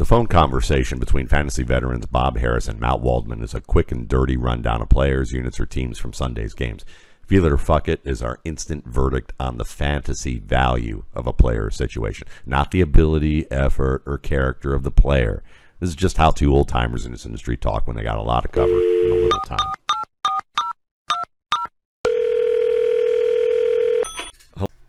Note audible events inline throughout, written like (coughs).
The phone conversation between fantasy veterans Bob Harris and Matt Waldman is a quick and dirty rundown of players, units, or teams from Sunday's games. Feel it or fuck it is our instant verdict on the fantasy value of a player situation, not the ability, effort, or character of the player. This is just how two old timers in this industry talk when they got a lot of cover in a little time.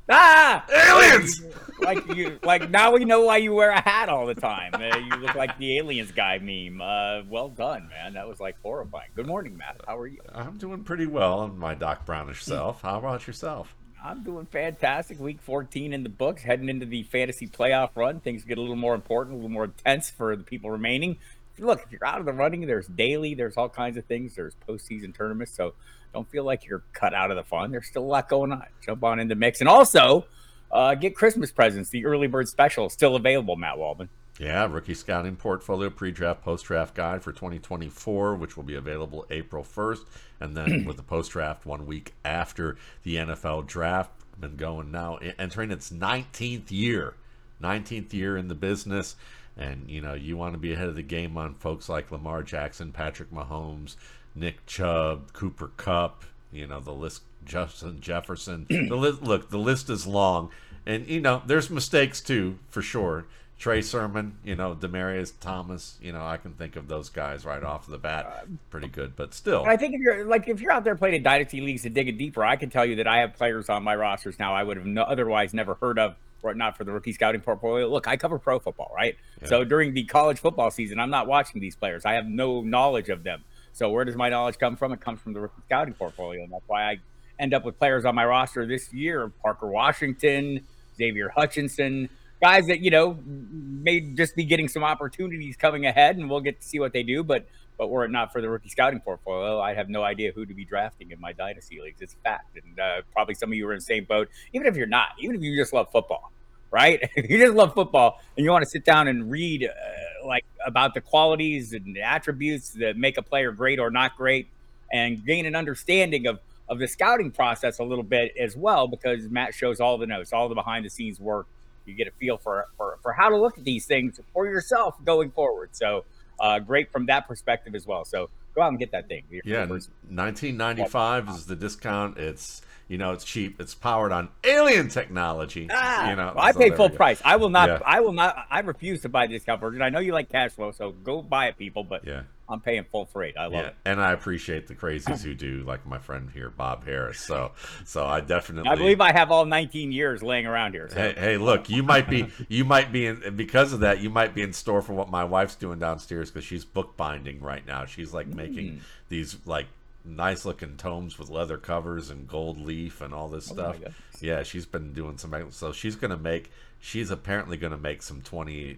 Ah! Aliens! Like you, like now we know why you wear a hat all the time. Uh, you look like the aliens guy meme. Uh, well done, man. That was like horrifying. Good morning, Matt. How are you? I'm doing pretty well in my Doc Brownish self. How about yourself? I'm doing fantastic. Week 14 in the books, heading into the fantasy playoff run. Things get a little more important, a little more intense for the people remaining. Look, if you're out of the running, there's daily, there's all kinds of things. There's postseason tournaments, so don't feel like you're cut out of the fun. There's still a lot going on. Jump on in the mix, and also uh, get Christmas presents. The early bird special is still available. Matt Waldman. Yeah, rookie scouting portfolio pre-draft, post-draft guide for 2024, which will be available April 1st, and then (clears throat) with the post-draft one week after the NFL draft. Been going now, entering its 19th year, 19th year in the business, and you know you want to be ahead of the game on folks like Lamar Jackson, Patrick Mahomes, Nick Chubb, Cooper Kupp. You know the list, Justin Jefferson. (clears throat) the list, look, the list is long, and you know there's mistakes too for sure. Trey Sermon, you know, Demaryius Thomas, you know, I can think of those guys right off the bat. Uh, pretty good, but still. I think if you're like if you're out there playing in dynasty leagues and digging deeper, I can tell you that I have players on my rosters now I would have no, otherwise never heard of, or not for the rookie scouting portfolio. Look, I cover pro football, right? Yeah. So during the college football season, I'm not watching these players. I have no knowledge of them. So where does my knowledge come from? It comes from the rookie scouting portfolio, and that's why I end up with players on my roster this year: Parker Washington, Xavier Hutchinson guys that you know may just be getting some opportunities coming ahead, and we'll get to see what they do. But but were it not for the rookie scouting portfolio, I have no idea who to be drafting in my dynasty leagues. It's fact, and uh, probably some of you are in the same boat. Even if you're not, even if you just love football, right? (laughs) if you just love football and you want to sit down and read uh, like about the qualities and attributes that make a player great or not great, and gain an understanding of of the scouting process a little bit as well, because Matt shows all the notes, all the behind the scenes work you get a feel for, for, for how to look at these things for yourself going forward. So uh, great from that perspective as well. So go out and get that thing. yeah, 1995 is the discount. It's you know it's cheap. It's powered on alien technology. Ah, you know, well, I pay full price. I will not. Yeah. I will not. I refuse to buy the discount version. I know you like cash flow, so go buy it, people. But yeah, I'm paying full freight. I love yeah, it. And I appreciate the crazies who do, like my friend here, Bob Harris. So, so I definitely. I believe I have all 19 years laying around here. So. Hey, hey, look, you might be, you might be in, because of that, you might be in store for what my wife's doing downstairs because she's bookbinding right now. She's like making mm. these like nice looking tomes with leather covers and gold leaf and all this oh stuff. Yeah, she's been doing some. So she's gonna make. She's apparently gonna make some 20,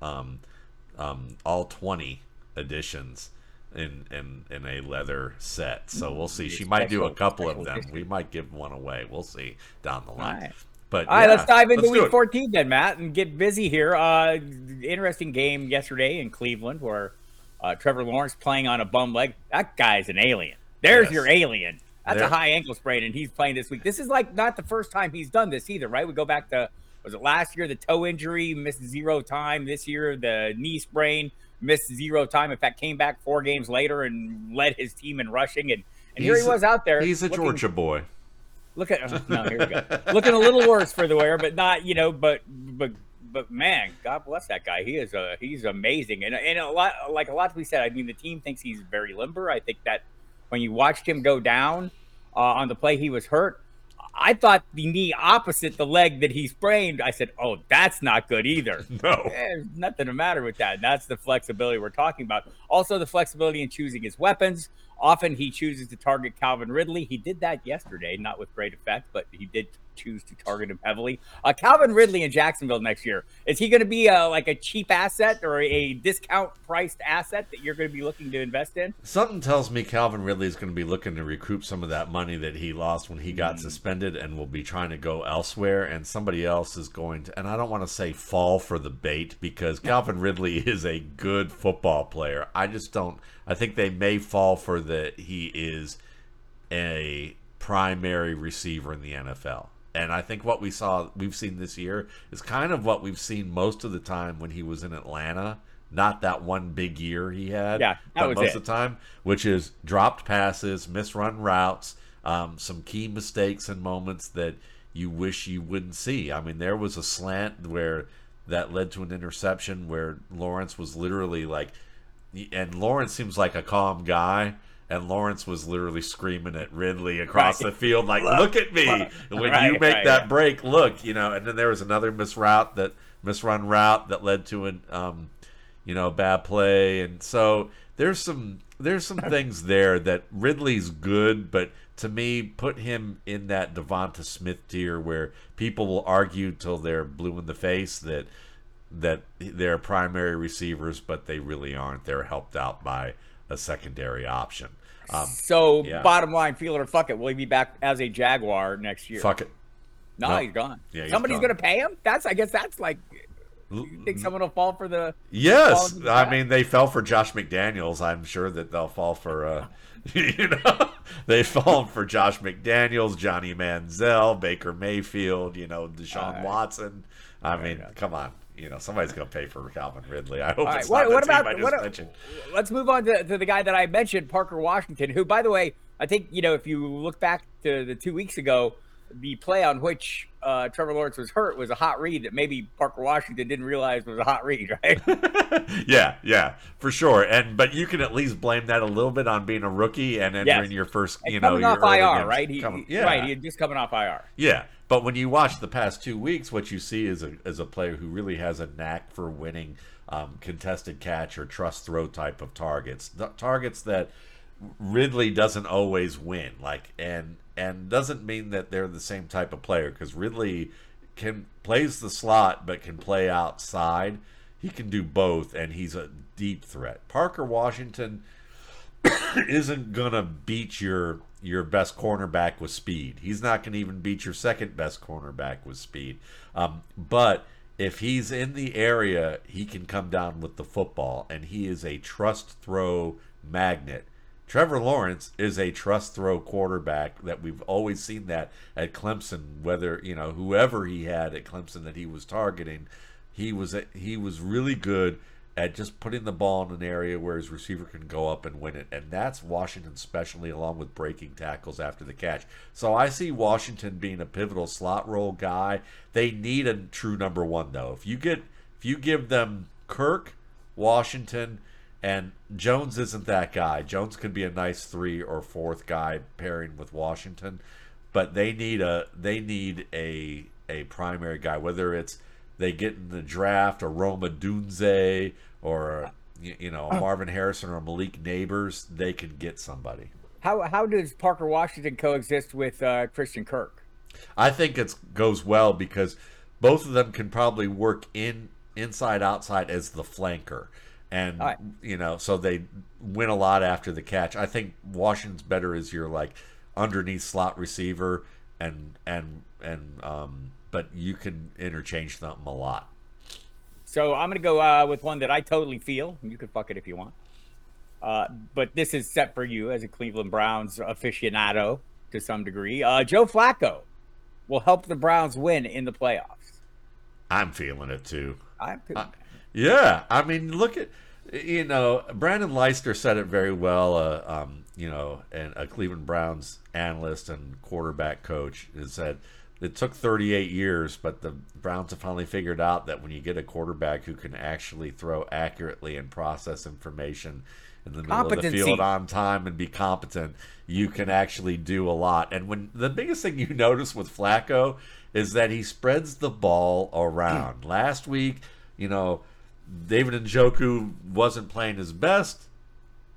um, um, all 20 editions in in in a leather set. So we'll see. She might do a couple of them. We might give one away. We'll see down the line. Right. But all yeah, right, let's dive into let's week 14 then, Matt, and get busy here. Uh, interesting game yesterday in Cleveland where uh, Trevor Lawrence playing on a bum leg. That guy's an alien. There's yes. your alien. That's there. a high ankle sprain, and he's playing this week. This is like not the first time he's done this either, right? We go back to was it last year the toe injury, missed zero time. This year the knee sprain missed zero time. In fact, came back four games later and led his team in rushing. And, and here he was out there. He's a looking, Georgia boy. Look at oh, no, here we go. looking a little worse for the wear, but not you know, but but but man, God bless that guy. He is a he's amazing, and and a lot like a lot to be said. I mean, the team thinks he's very limber. I think that when you watched him go down uh, on the play, he was hurt. I thought the knee opposite the leg that he sprained. I said, "Oh, that's not good either." (laughs) No, there's nothing the matter with that. That's the flexibility we're talking about. Also, the flexibility in choosing his weapons. Often he chooses to target Calvin Ridley. He did that yesterday, not with great effect, but he did choose to target him heavily. Uh, Calvin Ridley in Jacksonville next year is he going to be a, like a cheap asset or a discount priced asset that you're going to be looking to invest in? Something tells me Calvin Ridley is going to be looking to recoup some of that money that he lost when he got mm. suspended and will be trying to go elsewhere. And somebody else is going to, and I don't want to say fall for the bait because Calvin Ridley (laughs) is a good football player. I just don't. I think they may fall for the he is a primary receiver in the NFL. And I think what we saw, we've seen this year, is kind of what we've seen most of the time when he was in Atlanta. Not that one big year he had, Yeah, that but most it. of the time, which is dropped passes, misrun routes, um, some key mistakes and moments that you wish you wouldn't see. I mean, there was a slant where that led to an interception where Lawrence was literally like, and Lawrence seems like a calm guy. And Lawrence was literally screaming at Ridley across Right. the field, like, "Look at me!" When Right, you make right, that break, look, you know. And then there was another misroute that misrun route that led to an, um, you know, bad play. And so there's some there's some (laughs) things there that Ridley's good, but to me, put him in that Devonta Smith tier where people will argue till they're blue in the face that that they're primary receivers, but they really aren't. They're helped out by a secondary option. Um, So Yeah. bottom line, feel it or fuck it. Will he be back as a Jaguar next year? fuck it. No, No. he's gone. Yeah, he's Somebody's gone. gonna pay him. That's I guess that's like. You think someone will fall for the? Yes, the I mean they fell for Josh McDaniels. I'm sure that they'll fall for, uh, (laughs) you know, they fall for Josh McDaniels, Johnny Manziel, Baker Mayfield, you know, Deshaun right. Watson. I mean, come on, you know, somebody's gonna pay for Calvin Ridley. I hope it's right, not what, the what team about I just what, mentioned. let's move on to, to the guy that I mentioned, Parker Washington. Who, by the way, I think you know if you look back to the two weeks ago, the play on which uh, Trevor Lawrence was hurt was a hot read that maybe Parker Washington didn't realize was a hot read, (laughs) right? (laughs) yeah, yeah, for sure. And but you can at least blame that a little bit on being a rookie and entering your first, And you know, coming your off IR, games. right? He, Coming- yeah, right. He had just coming off IR. Yeah, but when you watch the past two weeks, what you see is a is a player who really has a knack for winning um, contested catch or trust throw type of targets, targets that Ridley doesn't always win. Like and and doesn't mean that they're the same type of player because Ridley can plays the slot but can play outside. He can do both, and he's a deep threat. Parker Washington (coughs) isn't gonna beat your your best cornerback with speed. He's not gonna even beat your second best cornerback with speed. Um, but if he's in the area, he can come down with the football, and he is a trust throw magnet. Trevor Lawrence is a trust throw quarterback that we've always seen that at Clemson. Whether you know whoever he had at Clemson that he was targeting, he was he was really good at just putting the ball in an area where his receiver can go up and win it. And that's Washington specially along with breaking tackles after the catch. So I see Washington being a pivotal slot role guy. They need a true number 1 though. If you get if you give them Kirk, Washington, and Jones isn't that guy. Jones could be a nice 3 or 4th guy pairing with Washington, but they need a they need a a primary guy whether it's they get in the draft a Rome Odunze or you, know (clears throat) Marvin Harrison or Malik Nabers, they can get somebody. How how does Parker Washington coexist with uh, Christian Kirk? I think it goes well because both of them can probably work in inside outside as the flanker. And right. you know, so they win a lot after the catch. I think Washington's better as your like underneath slot receiver and and and um but you can interchange them a lot. So I'm gonna go uh, with one that I totally feel. You can fuck it if you want. Uh, but this is set for you as a Cleveland Browns aficionado to some degree. Uh, Joe Flacco will help the Browns win in the playoffs. I'm feeling it too. I, Uh, Yeah, I mean, look at you know Brandon Leister said it very well. Uh, um, you know, and a Cleveland Browns analyst and quarterback coach has said it took 38 years, but the Browns have finally figured out that when you get a quarterback who can actually throw accurately and process information in the middle of the field on time and be competent, you can actually do a lot. And when the biggest thing you notice with Flacco is that he spreads the ball around. Last week, you know, David and Njoku wasn't playing his best.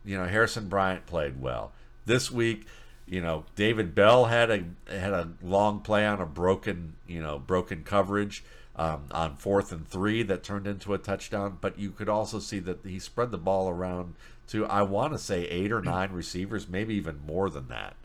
You know, Harrison Bryant played well. This week, you know, David Bell had a had a long play on a broken, you know, broken coverage um, on fourth and three that turned into a touchdown. But you could also see that he spread the ball around to I want to say eight or nine receivers, maybe even more than that.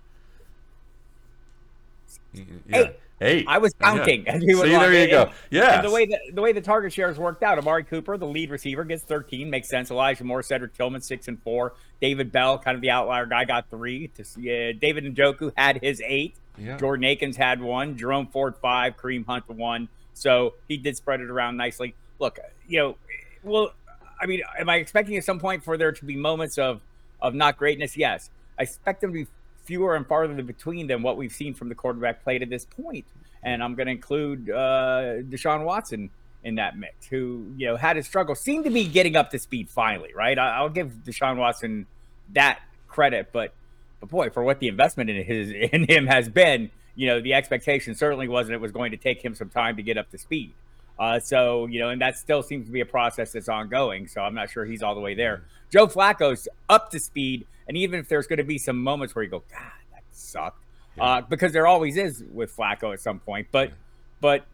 Yeah. Eight. I was counting. Yeah. See, there you go. Yeah. the way that the way the target shares worked out, Amari Cooper, the lead receiver, gets 13. Makes sense. Elijah Moore, Cedric Tillman, six and four. David Bell, kind of the outlier guy, got three. To see, uh, David Njoku had his eight. Yeah. Jordan Akins had one. Jerome Ford five. Kareem Hunt one. So he did spread it around nicely. Look, you know, well, I mean, am I expecting at some point for there to be moments of of not greatness? Yes. I expect them to be fewer and farther between than what we've seen from the quarterback play to this point. And I'm going to include uh, Deshaun Watson in that mix, who you know had his struggle, seemed to be getting up to speed finally. Right, I, will give Deshaun Watson that credit, but but boy, for what the investment in his in him has been, you know, the expectation certainly wasn't it was going to take him some time to get up to speed. Uh, so you know, and that still seems to be a process that's ongoing. So I'm not sure he's all the way there. Joe Flacco's up to speed, and even if there's going to be some moments where you go, God, that sucked, yeah. uh, because there always is with Flacco at some point. But but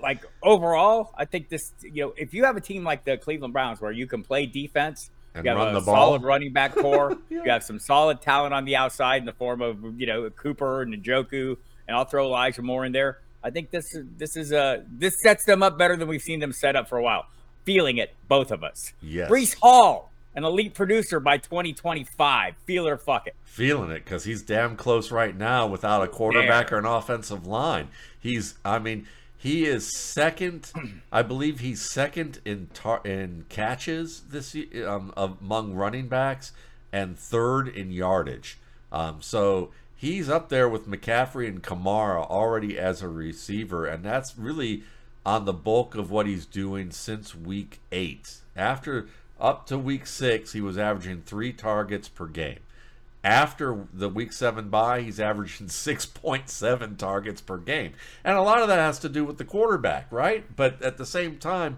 like overall, I think this, you know, if you have a team like the Cleveland Browns where you can play defense, and you have a solid running back core, (laughs) yeah. you have some solid talent on the outside in the form of you know Cooper and Njoku, and I'll throw Elijah Moore in there. I think this this is a this sets them up better than we've seen them set up for a while. Feeling it, both of us. Yes. Breece Hall, an elite producer by 2025. Feel or fuck it. Feeling it because he's damn close right now without a quarterback or an offensive line. He's, I mean, he is second. (clears throat) I believe he's second in tar- in catches this um, among running backs and third in yardage. Um, so he's up there with McCaffrey and Kamara already as a receiver, and that's really on the bulk of what he's doing since week eight. After up to week six, he was averaging three targets per game. After the week seven bye, he's averaging (laughs) 6.7 targets per game. And a lot of that has to do with the quarterback, right? But at the same time,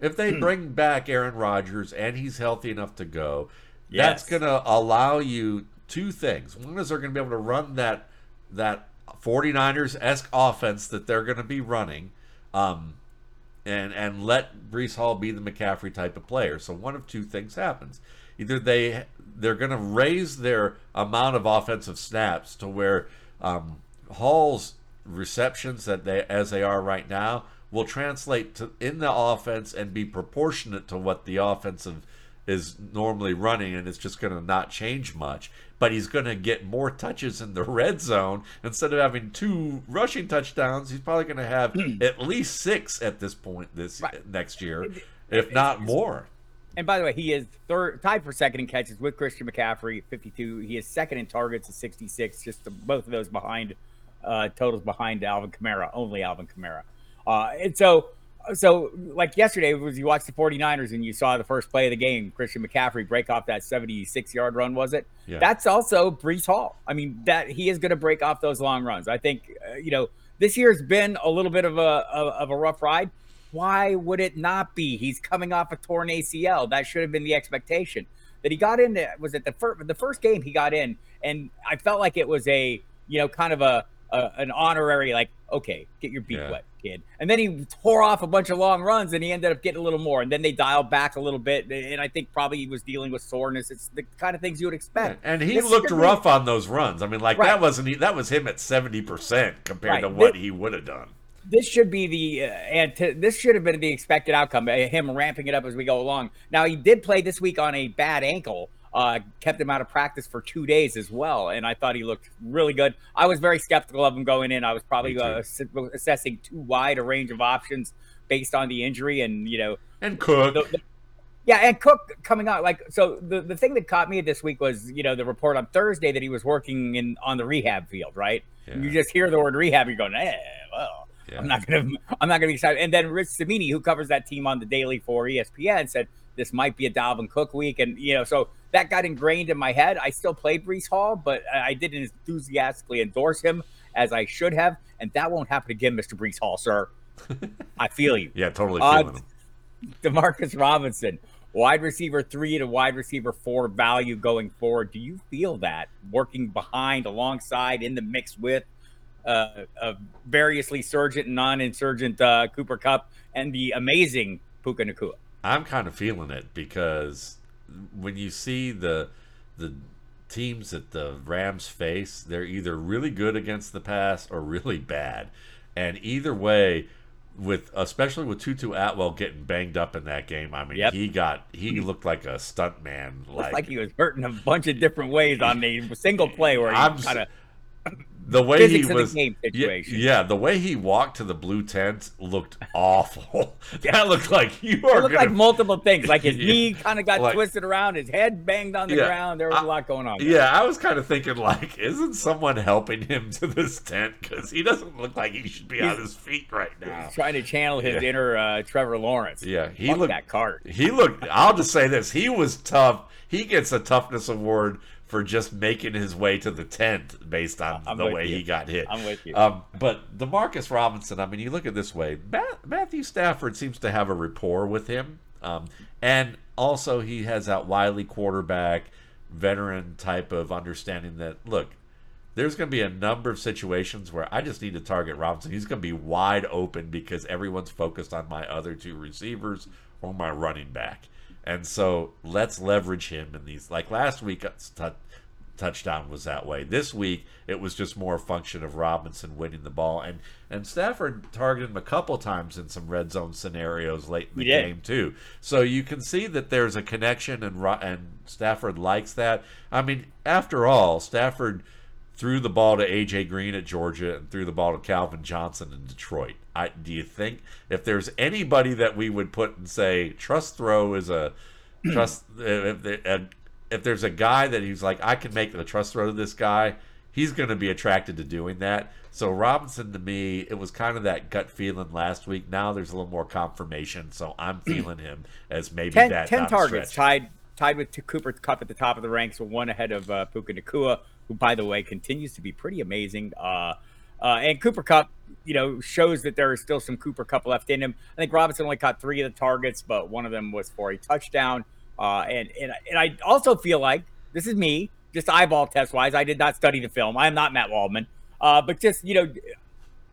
if they hmm. bring back Aaron Rodgers and he's healthy enough to go, yes. that's going to allow you two things. One is they're going to be able to run that that 49ers esque offense that they're going to be running, um, and and let Breece Hall be the McCaffrey type of player. So one of two things happens: either they they're going to raise their amount of offensive snaps to where um, Hall's receptions that they as they are right now will translate to in the offense and be proportionate to what the offensive is normally running and it's just going to not change much but he's going to get more touches in the red zone. Instead of having two rushing touchdowns he's probably going to have hmm. at least six at this point this right. next year if not more. And by the way he is third tied for second in catches with christian mccaffrey 52 he is second in targets at 66 just the, both of those behind uh, totals behind alvin kamara only alvin kamara. Uh, and so so like yesterday was you watched the 49ers and you saw the first play of the game christian mccaffrey break off that 76 yard run was it? Yeah. that's also Breece Hall. I mean that he is going to break off those long runs. I think uh, you know this year's been a little bit of a of a rough ride. Why would it not be? He's coming off a torn acl that should have been the expectation. That he got in was it the first the first game he got in and i felt like it was a you know kind of a, a an honorary like okay get your beat yeah. wet kid. And then he tore off a bunch of long runs and he ended up getting a little more. And then they dialed back a little bit. And I think probably he was dealing with soreness. It's the kind of things you would expect. Yeah, and he this looked rough on those runs. I mean, like right. that wasn't that was him at 70% compared right. to what this, he would have done. This should be the uh, and to, this should have been the expected outcome. Uh, him ramping it up as we go along. Now he did play this week on a bad ankle, uh, kept him out of practice for two days as well, and I thought he looked really good. I was very skeptical of him going in. I was probably uh, assessing too wide a range of options based on the injury, and you know, and Cook. The, the, yeah, and Cook coming out like so. The, the thing that caught me this week was you know the report on Thursday that he was working in on the rehab field, right? Yeah. You just hear the word rehab, you're going, eh, well, yeah. I'm not gonna I'm not gonna be excited. And then Rich Cimini, who covers that team on the daily for ESPN, said this might be a Dalvin Cook week, and you know so that got ingrained in my head. I still play Breece Hall, but I didn't enthusiastically endorse him as I should have, and that won't happen again, Mr. Breece Hall, sir. (laughs) I feel you. yeah, totally uh, feeling uh, him. Demarcus Robinson, wide receiver three to wide receiver four value going forward. Do you feel that working behind, alongside, in the mix with uh, a variously surgent and non-insurgent uh, Cooper Kupp and the amazing Puka Nacua? I'm kind of feeling it because when you see the the teams that the Rams face, they're either really good against the pass or really bad. And either way, with especially with Tutu Atwell getting banged up in that game, I mean, Yep. he got he looked like a stunt man. Like, like he was hurting a bunch of different ways on a single play where he kind of the way physics he the was game yeah, yeah, the way he walked to the blue tent looked awful. (laughs) that looked like you are. It looked gonna like multiple things. Like his (laughs) Yeah. knee kind of got Like- twisted around, his head banged on the Yeah. ground. There was a I- lot going on. there. Yeah, I was kind of thinking like, isn't someone helping him to this tent? Because he doesn't look like he should be on his feet right now. He's trying to channel his inner uh, Trevor Lawrence. Yeah, he Fuck looked. that card. He looked. I'll just say this: he was tough. He gets a toughness award for just making his way to the tent based on I'm the way you. he got hit. I'm with you. Um, but Demarcus Robinson, I mean, you look at it this way: Matt, Matthew Stafford seems to have a rapport with him, um, and also he has that wily quarterback, veteran type of understanding that look. There's going to be a number of situations where I just need to target Robinson. He's going to be wide open because everyone's focused on my other two receivers or my running back. And so let's leverage him in these. Like last week, uh, tou- touchdown was that way. This week, it was just more a function of Robinson winning the ball, and and Stafford targeted him a couple times in some red zone scenarios late in the He did. game too. So you can see that there's a connection, and and Stafford likes that. I mean, after all, Stafford threw the ball to AJ Green at Georgia and threw the ball to Calvin Johnson in Detroit. I, do you think if there's anybody that we would put and say trust throw is a (clears throat) trust if, if, if there's a guy that he's like I can make the trust throw to this guy, he's going to be attracted to doing that. So Robinson to me, it was kind of that gut feeling last week. Now there's a little more confirmation, so I'm (clears throat) feeling him as maybe 10, that 10 down targets, tied tied with Cooper Kupp at the top of the ranks, with one ahead of uh, Puka Nacua, who, by the way, continues to be pretty amazing. Uh, uh, and Cooper Kupp, you know, shows that there is still some Cooper Kupp left in him. I think Robinson only caught three of the targets, but one of them was for a touchdown. Uh, and, and and I also feel like this is me, just eyeball test wise. I did not study the film. I am not Matt Waldman, uh, but just you know,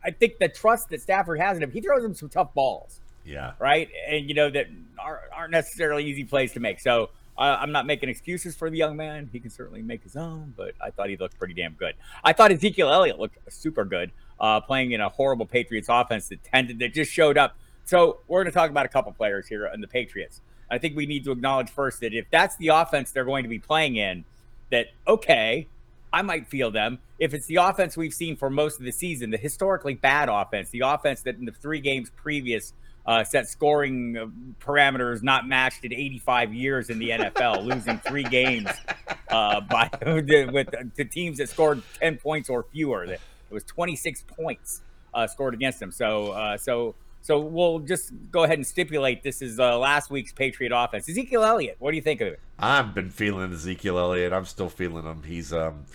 I think the trust that Stafford has in him, he throws him some tough balls Yeah. right? And you know that aren't, aren't necessarily easy plays to make. So uh, I'm not making excuses for the young man. He can certainly make his own, but I thought he looked pretty damn good. I thought Ezekiel Elliott looked super good, uh, playing in a horrible Patriots offense that tended that just showed up. So we're going to talk about a couple players here on the Patriots. I think we need to acknowledge first that if that's the offense they're going to be playing in, that okay, I might feel them. If it's the offense we've seen for most of the season, the historically bad offense, the offense that in the three games previous uh, set scoring uh, parameters not matched in 85 years in the NFL, (laughs) losing three games uh, by (laughs) with the teams that scored 10 points or fewer. It was 26 points uh, scored against them. So, uh, so, so we'll just go ahead and stipulate this is uh, last week's Patriot offense. Ezekiel Elliott, what do you think of it? I've been feeling Ezekiel Elliott. I'm still feeling him. He's um,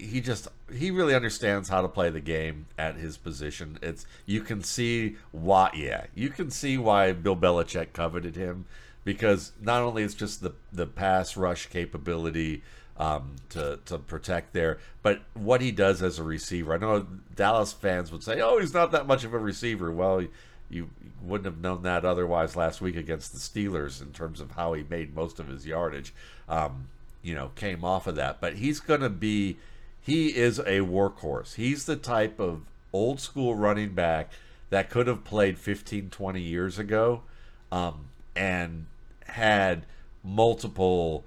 he just he really understands how to play the game at his position. It's you can see why. Yeah, you can see why Bill Belichick coveted him because not only it's just the the pass rush capability. Um, to, to protect there, but what he does as a receiver. I know Dallas fans would say, "Oh, he's not that much of a receiver." Well, you wouldn't have known that otherwise last week against the Steelers in terms of how he made most of his yardage. Um, you know, came off of that. But he's going to be, he is a workhorse. He's the type of old school running back that could have played 15, 20 years ago um, and had multiple,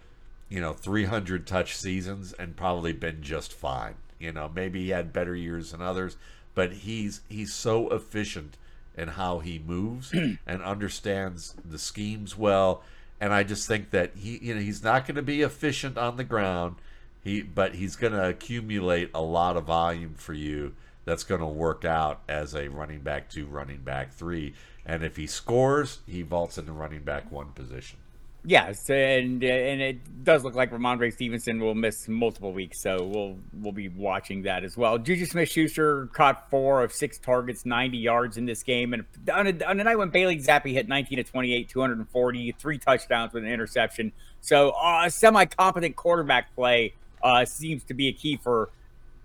you know, 300 touch seasons and probably been just fine. You know, maybe he had better years than others, but he's he's so efficient in how he moves (clears throat) and understands the schemes well. And I just think that he, you know, he's not going to be efficient on the ground. He, but he's going to accumulate a lot of volume for you. That's going to work out as a running back two, running back three. And if he scores, he vaults into running back one position. Yes, and and it does look like Rhamondre Stevenson will miss multiple weeks, so we'll we'll be watching that as well. Juju Smith-Schuster caught four of six targets, 90 yards in this game, and on a, on a night when Bailey Zappe hit 19 to 28, 240, three touchdowns with an interception. So uh, semi-competent quarterback play uh, seems to be a key for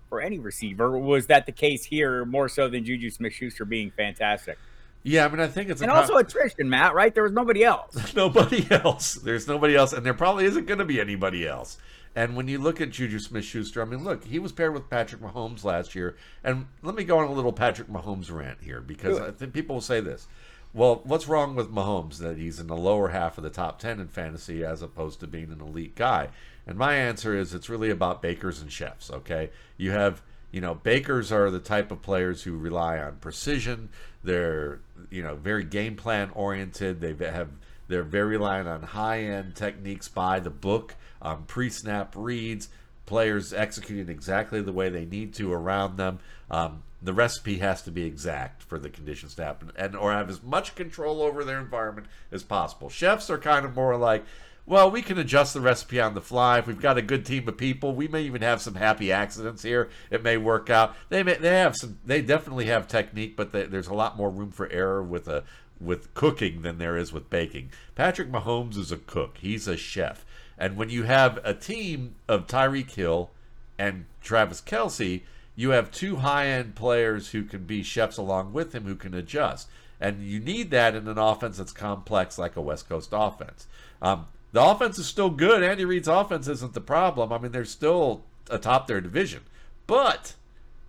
for any receiver. Was that the case here more so than Juju Smith-Schuster being fantastic? Yeah, I mean, I think it's a And also attrition, Matt. Right? There was nobody else. (laughs) nobody else. There's nobody else, and there probably isn't going to be anybody else. And when you look at Juju Smith Schuster, I mean, look, he was paired with Patrick Mahomes last year. And let me go on a little Patrick Mahomes rant here because I think people will say this. Well, what's wrong with Mahomes that he's in the lower half of the top 10 in fantasy as opposed to being an elite guy? And my answer is it's really about bakers and chefs, okay? You have, you know, bakers are the type of players who rely on precision. They're, you know, very game plan oriented. They have they're very reliant on high-end techniques by the book, um, pre-snap reads, players executing exactly the way they need to around them. Um, the recipe has to be exact for the conditions to happen and or have as much control over their environment as possible. Chefs are kind of more like, well, we can adjust the recipe on the fly. If we've got a good team of people, we may even have some happy accidents here. It may work out. They may they have some they definitely have technique, but they, there's a lot more room for error with a with cooking than there is with baking. Patrick Mahomes is a cook. He's a chef. And when you have a team of Tyreek Hill and Travis Kelce, you have two high end players who can be chefs along with him who can adjust. And you need that in an offense that's complex like a West Coast offense. Um, the offense is still good. Andy Reid's offense isn't the problem. I mean, they're still atop their division. But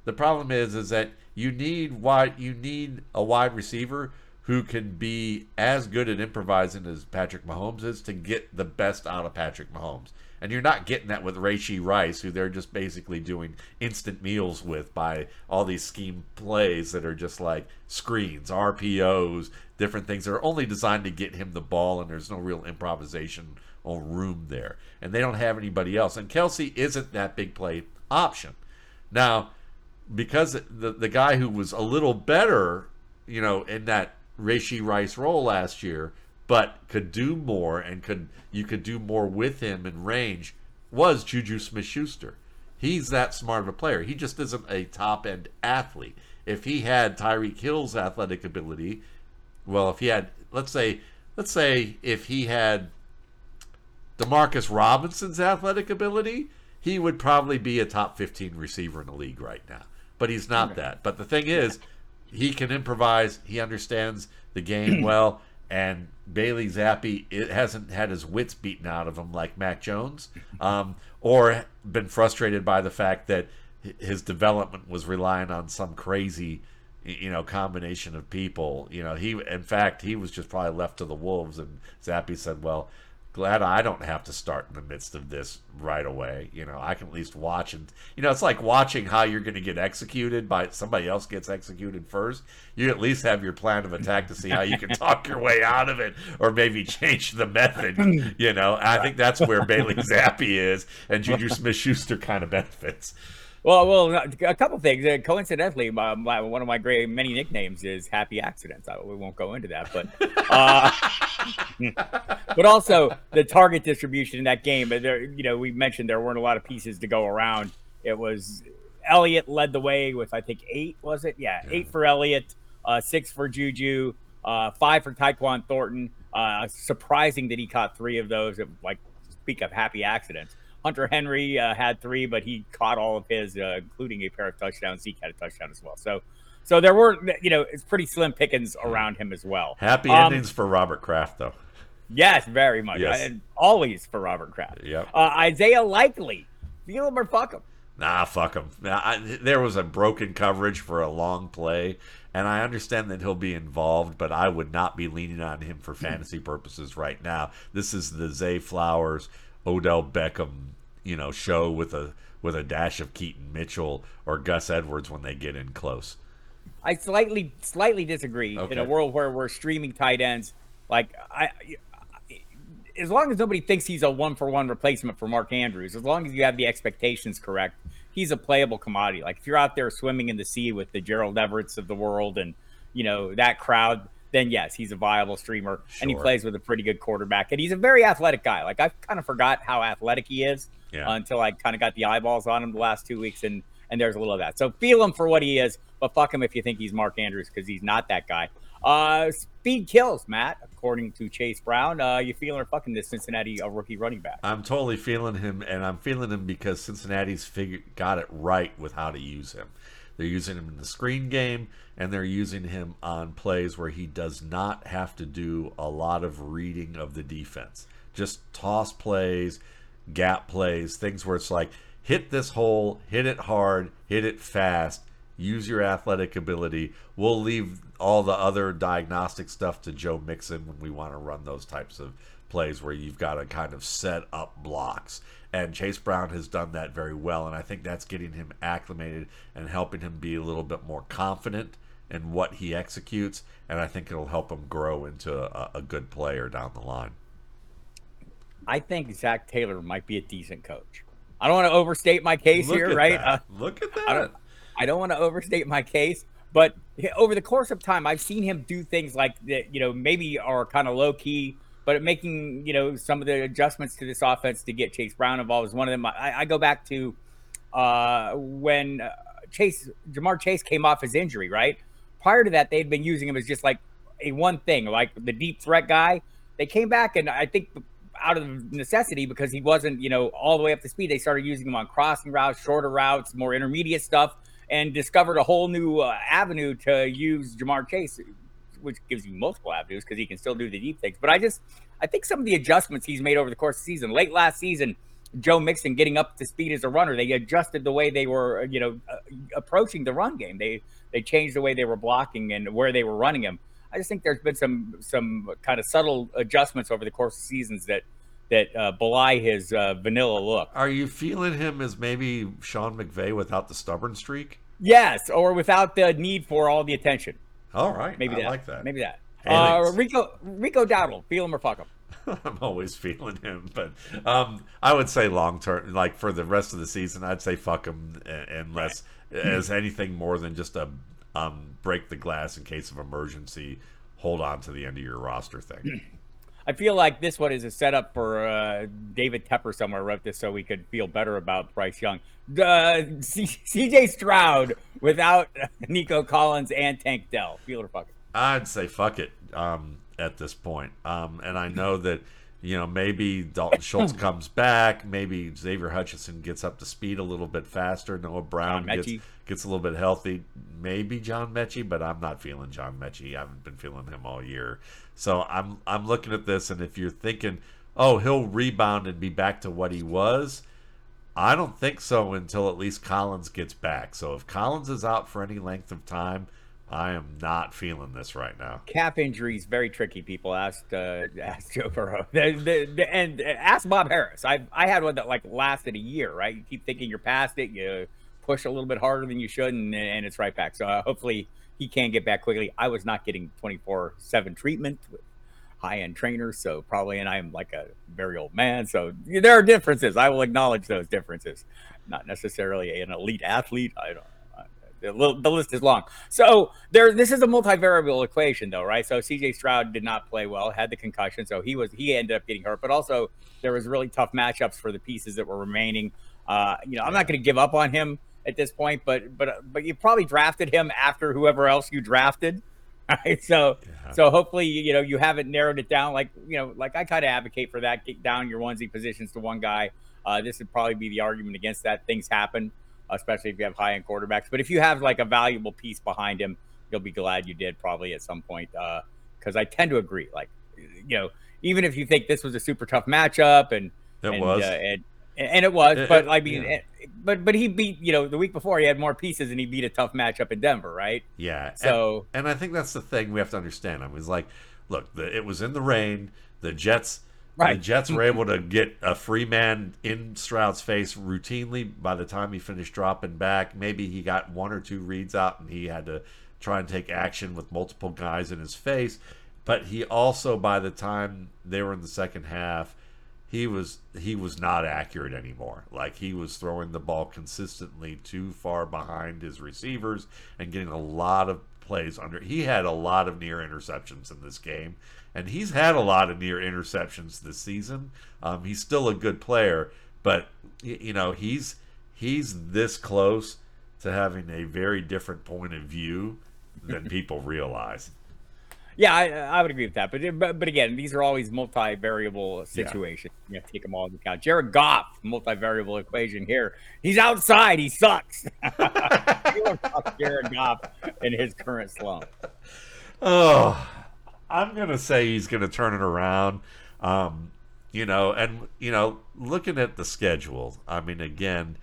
the problem is is that you need wide you need a wide receiver who can be as good at improvising as Patrick Mahomes is to get the best out of Patrick Mahomes. And you're not getting that with Rashee Rice, who they're just basically doing instant meals with by all these scheme plays that are just like screens, RPOs, different things that are only designed to get him the ball, and there's no real improvisation or room there. And they don't have anybody else. And Kelce isn't that big play option. Now, because the the guy who was a little better, you know, in that Rashee Rice role last year but could do more and could you could do more with him in range was Juju Smith Schuster. He's that smart of a player. He just isn't a top end athlete. If he had Tyreek Hill's athletic ability, well, if he had let's say let's say if he had Demarcus Robinson's athletic ability, he would probably be a top 15 receiver in the league right now. But he's not okay. that. But the thing is, he can improvise, he understands the game (clears throat) well and Bailey Zappe it hasn't had his wits beaten out of him like Mac Jones, um, or been frustrated by the fact that his development was relying on some crazy, you know, combination of people. You know, he in fact he was just probably left to the wolves, and Zappe said, "Well, glad I don't have to start in the midst of this right away. You know, I can at least watch and you know, it's like watching how you're going to get executed by somebody else gets executed first. You at least have your plan of attack to see how you can talk your way out of it or maybe change the method, you know. I think that's where Bailey Zappe is and Juju Smith-Schuster kind of benefits. Well, well, a couple things. Uh, coincidentally, my, my, one of my great many nicknames is Happy Accidents. I, we won't go into that, but uh, (laughs) but also the target distribution in that game. There, you know, we mentioned there weren't a lot of pieces to go around. It was Elliott led the way with I think eight was it? Yeah, yeah. eight for Elliott, uh, six for Juju, uh, five for Tyquan Thornton. Uh, surprising that he caught three of those. Like speak of happy accidents. Hunter Henry uh, had three, but he caught all of his, uh, including a pair of touchdowns. Zeke had a touchdown as well. So, so there were, you know, it's pretty slim pickings around him as well. Happy um, endings for Robert Kraft, though. Yes, very much. Yes. And always for Robert Kraft. Yep. Uh, Isaiah Likely, feel him or fuck him. Nah, fuck him. I, there was a broken coverage for a long play, and I understand that he'll be involved, but I would not be leaning on him for fantasy purposes right now. This is the Zay Flowers Odell Beckham, you know, show with a with a dash of Keaton Mitchell or Gus Edwards when they get in close. I slightly slightly disagree. Okay. In a world where we're streaming tight ends, like I, as long as nobody thinks he's a one for one replacement for Mark Andrews, as long as you have the expectations correct, he's a playable commodity. Like if you're out there swimming in the sea with the Gerald Everett's of the world and you know that crowd then yes, he's a viable streamer sure. and he plays with a pretty good quarterback. And he's a very athletic guy. Like I kind of forgot how athletic he is yeah. uh, until I kind of got the eyeballs on him the last two weeks, and and there's a little of that. So feel him for what he is, but fuck him if you think he's Mark Andrews because he's not that guy. Uh, speed kills, Matt. According to Chase Brown, uh, you feeling or fucking this Cincinnati a rookie running back? I'm totally feeling him, and I'm feeling him because Cincinnati's figured got it right with how to use him. They're using him in the screen game, and they're using him on plays where he does not have to do a lot of reading of the defense. Just toss plays, gap plays, things where it's like hit this hole, hit it hard, hit it fast, use your athletic ability. We'll leave all the other diagnostic stuff to Joe Mixon when we want to run those types of plays where you've got to kind of set up blocks. And Chase Brown has done that very well, and I think that's getting him acclimated and helping him be a little bit more confident in what he executes. And I think it'll help him grow into a, a good player down the line. I think Zac Taylor might be a decent coach. I don't want to overstate my case Look here, right? Uh, Look at that. I don't, I don't want to overstate my case, but over the course of time, I've seen him do things like that, you know, maybe are kind of low key, but making, you know, some of the adjustments to this offense to get Chase Brown involved is one of them. I, I go back to uh, when uh, Chase, Ja'Marr Chase came off his injury, right? Prior to that, they'd been using him as just like a one thing, like the deep threat guy. They came back, and I think out of necessity because he wasn't, you know, all the way up to speed. They started using him on crossing routes, shorter routes, more intermediate stuff, and discovered a whole new uh, avenue to use Ja'Marr Chase, which gives you multiple avenues because he can still do the deep things. But I just, I think some of the adjustments he's made over the course of the season, late last season, Joe Mixon getting up to speed as a runner, they adjusted the way they were, you know, uh, approaching the run game. They they changed the way they were blocking and where they were running him. I just think there's been some some kind of subtle adjustments over the course of seasons that that uh, belie his uh, vanilla look. Are you feeling him as maybe Sean McVay without the stubborn streak? Yes, or without the need for all the attention. All right, maybe I that. like that. Maybe that. Uh, Rico Rico Dowdle, feel him or fuck him. (laughs) I'm always feeling him, but um, I would say long term, like for the rest of the season, I'd say fuck him unless as anything more than just a um, break the glass in case of emergency, hold on to the end of your roster thing. (clears throat) I feel like this one is a setup for uh, David Tepper somewhere wrote this so we could feel better about Bryce Young. Uh, CJ Stroud without (laughs) Nico Collins and Tank Dell. Feel or fuck it? I'd say fuck it um, at this point. Um, and I know that you know, maybe Dalton Schultz (laughs) comes back. Maybe Xavier Hutchinson gets up to speed a little bit faster. Noah Brown gets, gets a little bit healthy. Maybe John Metchie, but I'm not feeling John Metchie. I haven't been feeling him all year. So I'm I'm looking at this, and if you're thinking, oh, he'll rebound and be back to what he was, I don't think so until at least Collins gets back. So if Collins is out for any length of time – I am not feeling this right now. Calf injuries very tricky. People asked uh, (laughs) asked Joe Burrow (laughs) the, the, the, and ask Bob Harris. I I had one that like lasted a year. Right, you keep thinking you're past it. You push a little bit harder than you should, and, and it's right back. So uh, hopefully he can get back quickly. I was not getting 24 seven treatment with high end trainers, so probably, and I'm like a very old man, so there are differences. I will acknowledge those differences. Not necessarily an elite athlete. I don't the, the list is long. So there, this is a multivariable equation, though, right? So C.J. Stroud did not play well, had the concussion, so he was he ended up getting hurt. But also there was really tough matchups for the pieces that were remaining. Uh, you know, I'm not going to give up on him at this point, but but but you probably drafted him after whoever else you drafted. (laughs) Right. So yeah. so hopefully, you know, you haven't narrowed it down. Like, you know, like I kind of advocate for that. Get down your onesie positions to one guy. Uh, this would probably be the argument against that. Things happen especially if you have high end quarterbacks. But if you have like a valuable piece behind him, you'll be glad you did probably at some point. Because uh, I tend to agree. Like, you know, even if you think this was a super tough matchup and it and, was. Uh, and, and it was, it, but I mean, yeah. but but he beat you know the week before he had more pieces and he beat a tough matchup in Denver, right? Yeah. So and, and I think that's the thing we have to understand. I was like, look, the, it was in the rain. The Jets Right. The Jets were able to get a free man in Stroud's face routinely by the time he finished dropping back. Maybe he got one or two reads out and he had to try and take action with multiple guys in his face. But he also, by the time they were in the second half, he was he was not accurate anymore. Like he was throwing the ball consistently too far behind his receivers and getting a lot of plays under. He had a lot of near interceptions in this game, and he's had a lot of near interceptions this season. Um, he's still a good player, but you know he's he's this close to having a very different point of view than (laughs) people realize. Yeah, I, I, would agree with that. But, but but again, these are always multivariable situations. Yeah. You have to take them all into account. Jared Goff, multivariable equation here. He's outside. He sucks. (laughs) Jared Goff in his current slump. (laughs) Oh, I'm gonna say he's gonna turn it around. Um, you know, and you know, looking at the schedule, I mean, again,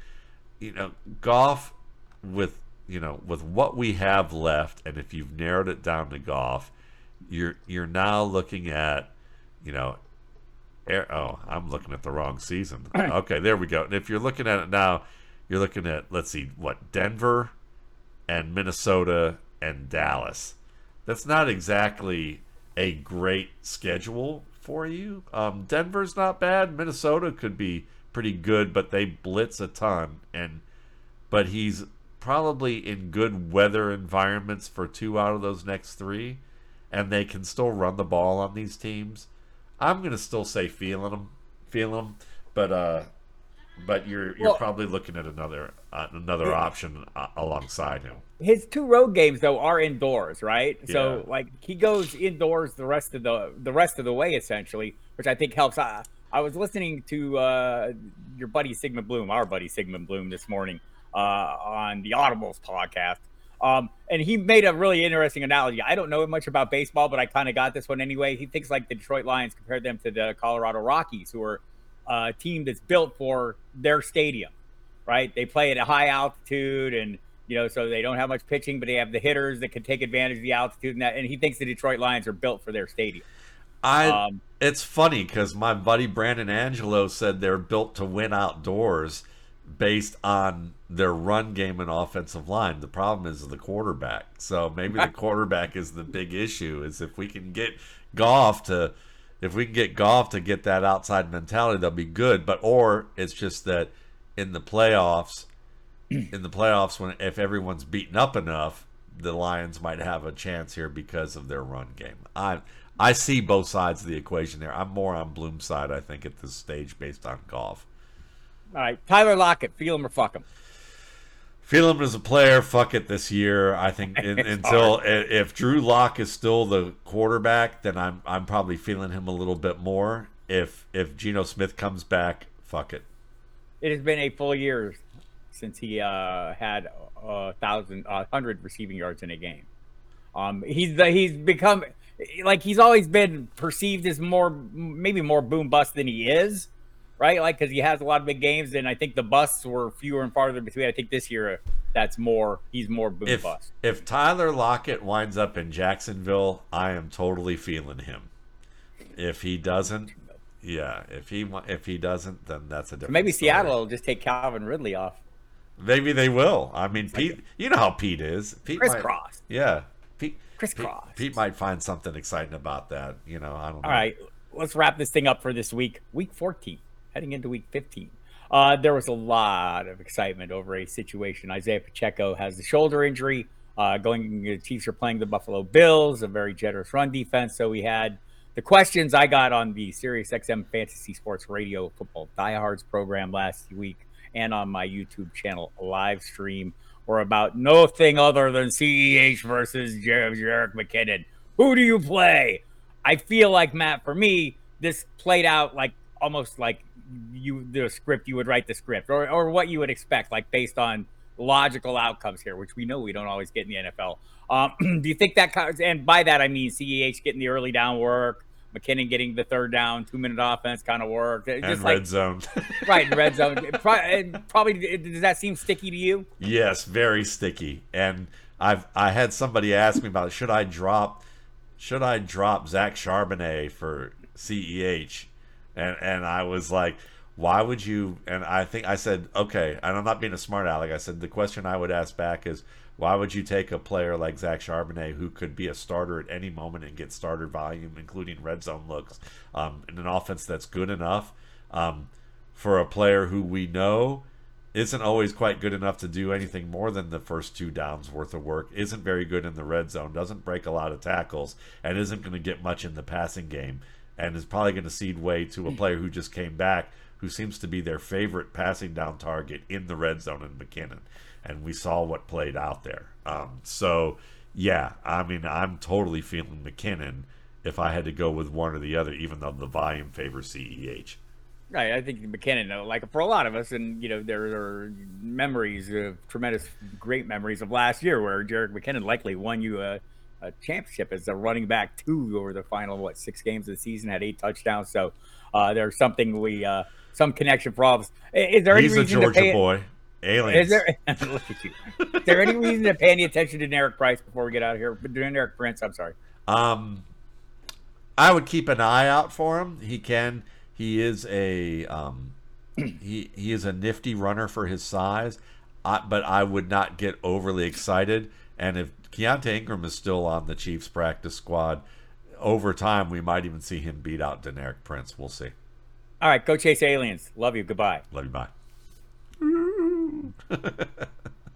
you know, Goff with you know with what we have left, and if you've narrowed it down to Goff, you're you're now looking at, you know, air, oh, I'm looking at the wrong season. (clears throat) Okay, there we go. And if you're looking at it now, you're looking at let's see, what Denver and Minnesota and Dallas. That's not exactly a great schedule for you. Um, Denver's not bad. Minnesota could be pretty good, but they blitz a ton. And but he's probably in good weather environments for two out of those next three, and they can still run the ball on these teams. I'm gonna still say feeling them, feeling them, but uh, but you're you're well, probably looking at another uh, another option uh, alongside him. His two road games though are indoors, right? Yeah. So like he goes indoors the rest of the the rest of the way essentially, which I think helps. I, I was listening to uh, your buddy Sigmund Bloom, our buddy Sigmund Bloom, this morning uh, on the Audibles podcast. Um, and he made a really interesting analogy. I don't know much about baseball, but I kind of got this one anyway. He thinks like the Detroit Lions compared them to the Colorado Rockies, who are a team that's built for their stadium, right? They play at a high altitude and you know, so they don't have much pitching, but they have the hitters that can take advantage of the altitude and that. And he thinks the Detroit Lions are built for their stadium. I. Um, it's funny because my buddy Brandon Angelo said they're built to win outdoors based on their run game and offensive line. The problem is the quarterback. So maybe the (laughs) quarterback is the big issue. Is if we can get Goff to if we can get Goff to get that outside mentality, they'll be good. But or it's just that in the playoffs, in the playoffs, when if everyone's beaten up enough, the Lions might have a chance here because of their run game. I I see both sides of the equation there. I'm more on Bloom's side, I think, at this stage based on Goff. All right, Tyler Lockett, feel him or fuck him. Feel him as a player. Fuck it this year. I think (laughs) in, until hard. if Drew Lock is still the quarterback, then I'm I'm probably feeling him a little bit more. If if Geno Smith comes back, fuck it. It has been a full year since he uh, had a thousand, a hundred receiving yards in a game. Um, he's he's become like he's always been perceived as more maybe more boom bust than he is right? Like because he has a lot of big games, and I think the busts were fewer and farther between. I think this year that's more. He's more boom if, bust. If Tyler Lockett winds up in Jacksonville, I am totally feeling him. If he doesn't, yeah. If he if he doesn't, then that's a different. Maybe story. Seattle will just take Calvin Ridley off. Maybe they will. I mean, Pete. You know how Pete is. Pete Chris might, Yeah. Pete. Chris Cross. Pete might find something exciting about that. You know, I don't know. All right, let's wrap this thing up for this week. Week 14 heading into week 15. Uh, there was a lot of excitement over a situation. Isaiah Pacheco has the shoulder injury. Uh, going, the Chiefs are playing the Buffalo Bills, a very generous run defense. So we had the questions I got on the Sirius XM Fantasy Sports Radio Football Diehards program last week and on my YouTube channel live stream were about nothing other than CEH versus Jerick McKinnon. Who do you play? I feel like Matt, for me, this played out like almost like you the script you would write the script or, or what you would expect like based on logical outcomes here which we know we don't always get in the nfl um, (clears throat) do you think that and by that i mean ceh getting the early down work mckinnon getting the third down two minute offense kind of work just (laughs) and like, red zone. Right in red zone. Probably does that seem sticky to you? Yes very sticky. And i've i had somebody ask me about should i drop should i drop zach charbonnet for ceh and and I was like, why would you? And I think I said, okay, and I'm not being a smart aleck. I said the question I would ask back is, why would you take a player like Zach Charbonnet who could be a starter at any moment and get starter volume, including red zone looks, um, in an offense that's good enough um, for a player who we know isn't always quite good enough to do anything more than the first two downs worth of work, isn't very good in the red zone, doesn't break a lot of tackles, and isn't going to get much in the passing game and is probably going to cede way to a player who just came back, who seems to be their favorite passing down target in the red zone in McKinnon. And we saw what played out there. Um, so, yeah, I mean, I'm totally feeling McKinnon if I had to go with one or the other, even though the volume favors CEH. Right, I think McKinnon, like for a lot of us, and you know, there are memories of tremendous, great memories of last year where Jerick McKinnon likely won you a a championship as a running back two over the final what six games of the season, had eight touchdowns. So uh, there's something we uh, some connection problems. Is there He's any a reason Georgia to pay, boy. Aliens. Is there (laughs) look at you? Is there any reason to pay any attention to Derek Price before we get out of here? Deneric Prince, I'm sorry. Um, I would keep an eye out for him. He can. He is a um, (clears throat) he he is a nifty runner for his size. I, but I would not get overly excited. And if Keaontay Ingram is still on the Chiefs practice squad, over time we might even see him beat out Deneric Prince. We'll see. All right, go chase aliens. Love you. Goodbye. Love you. Bye. (laughs)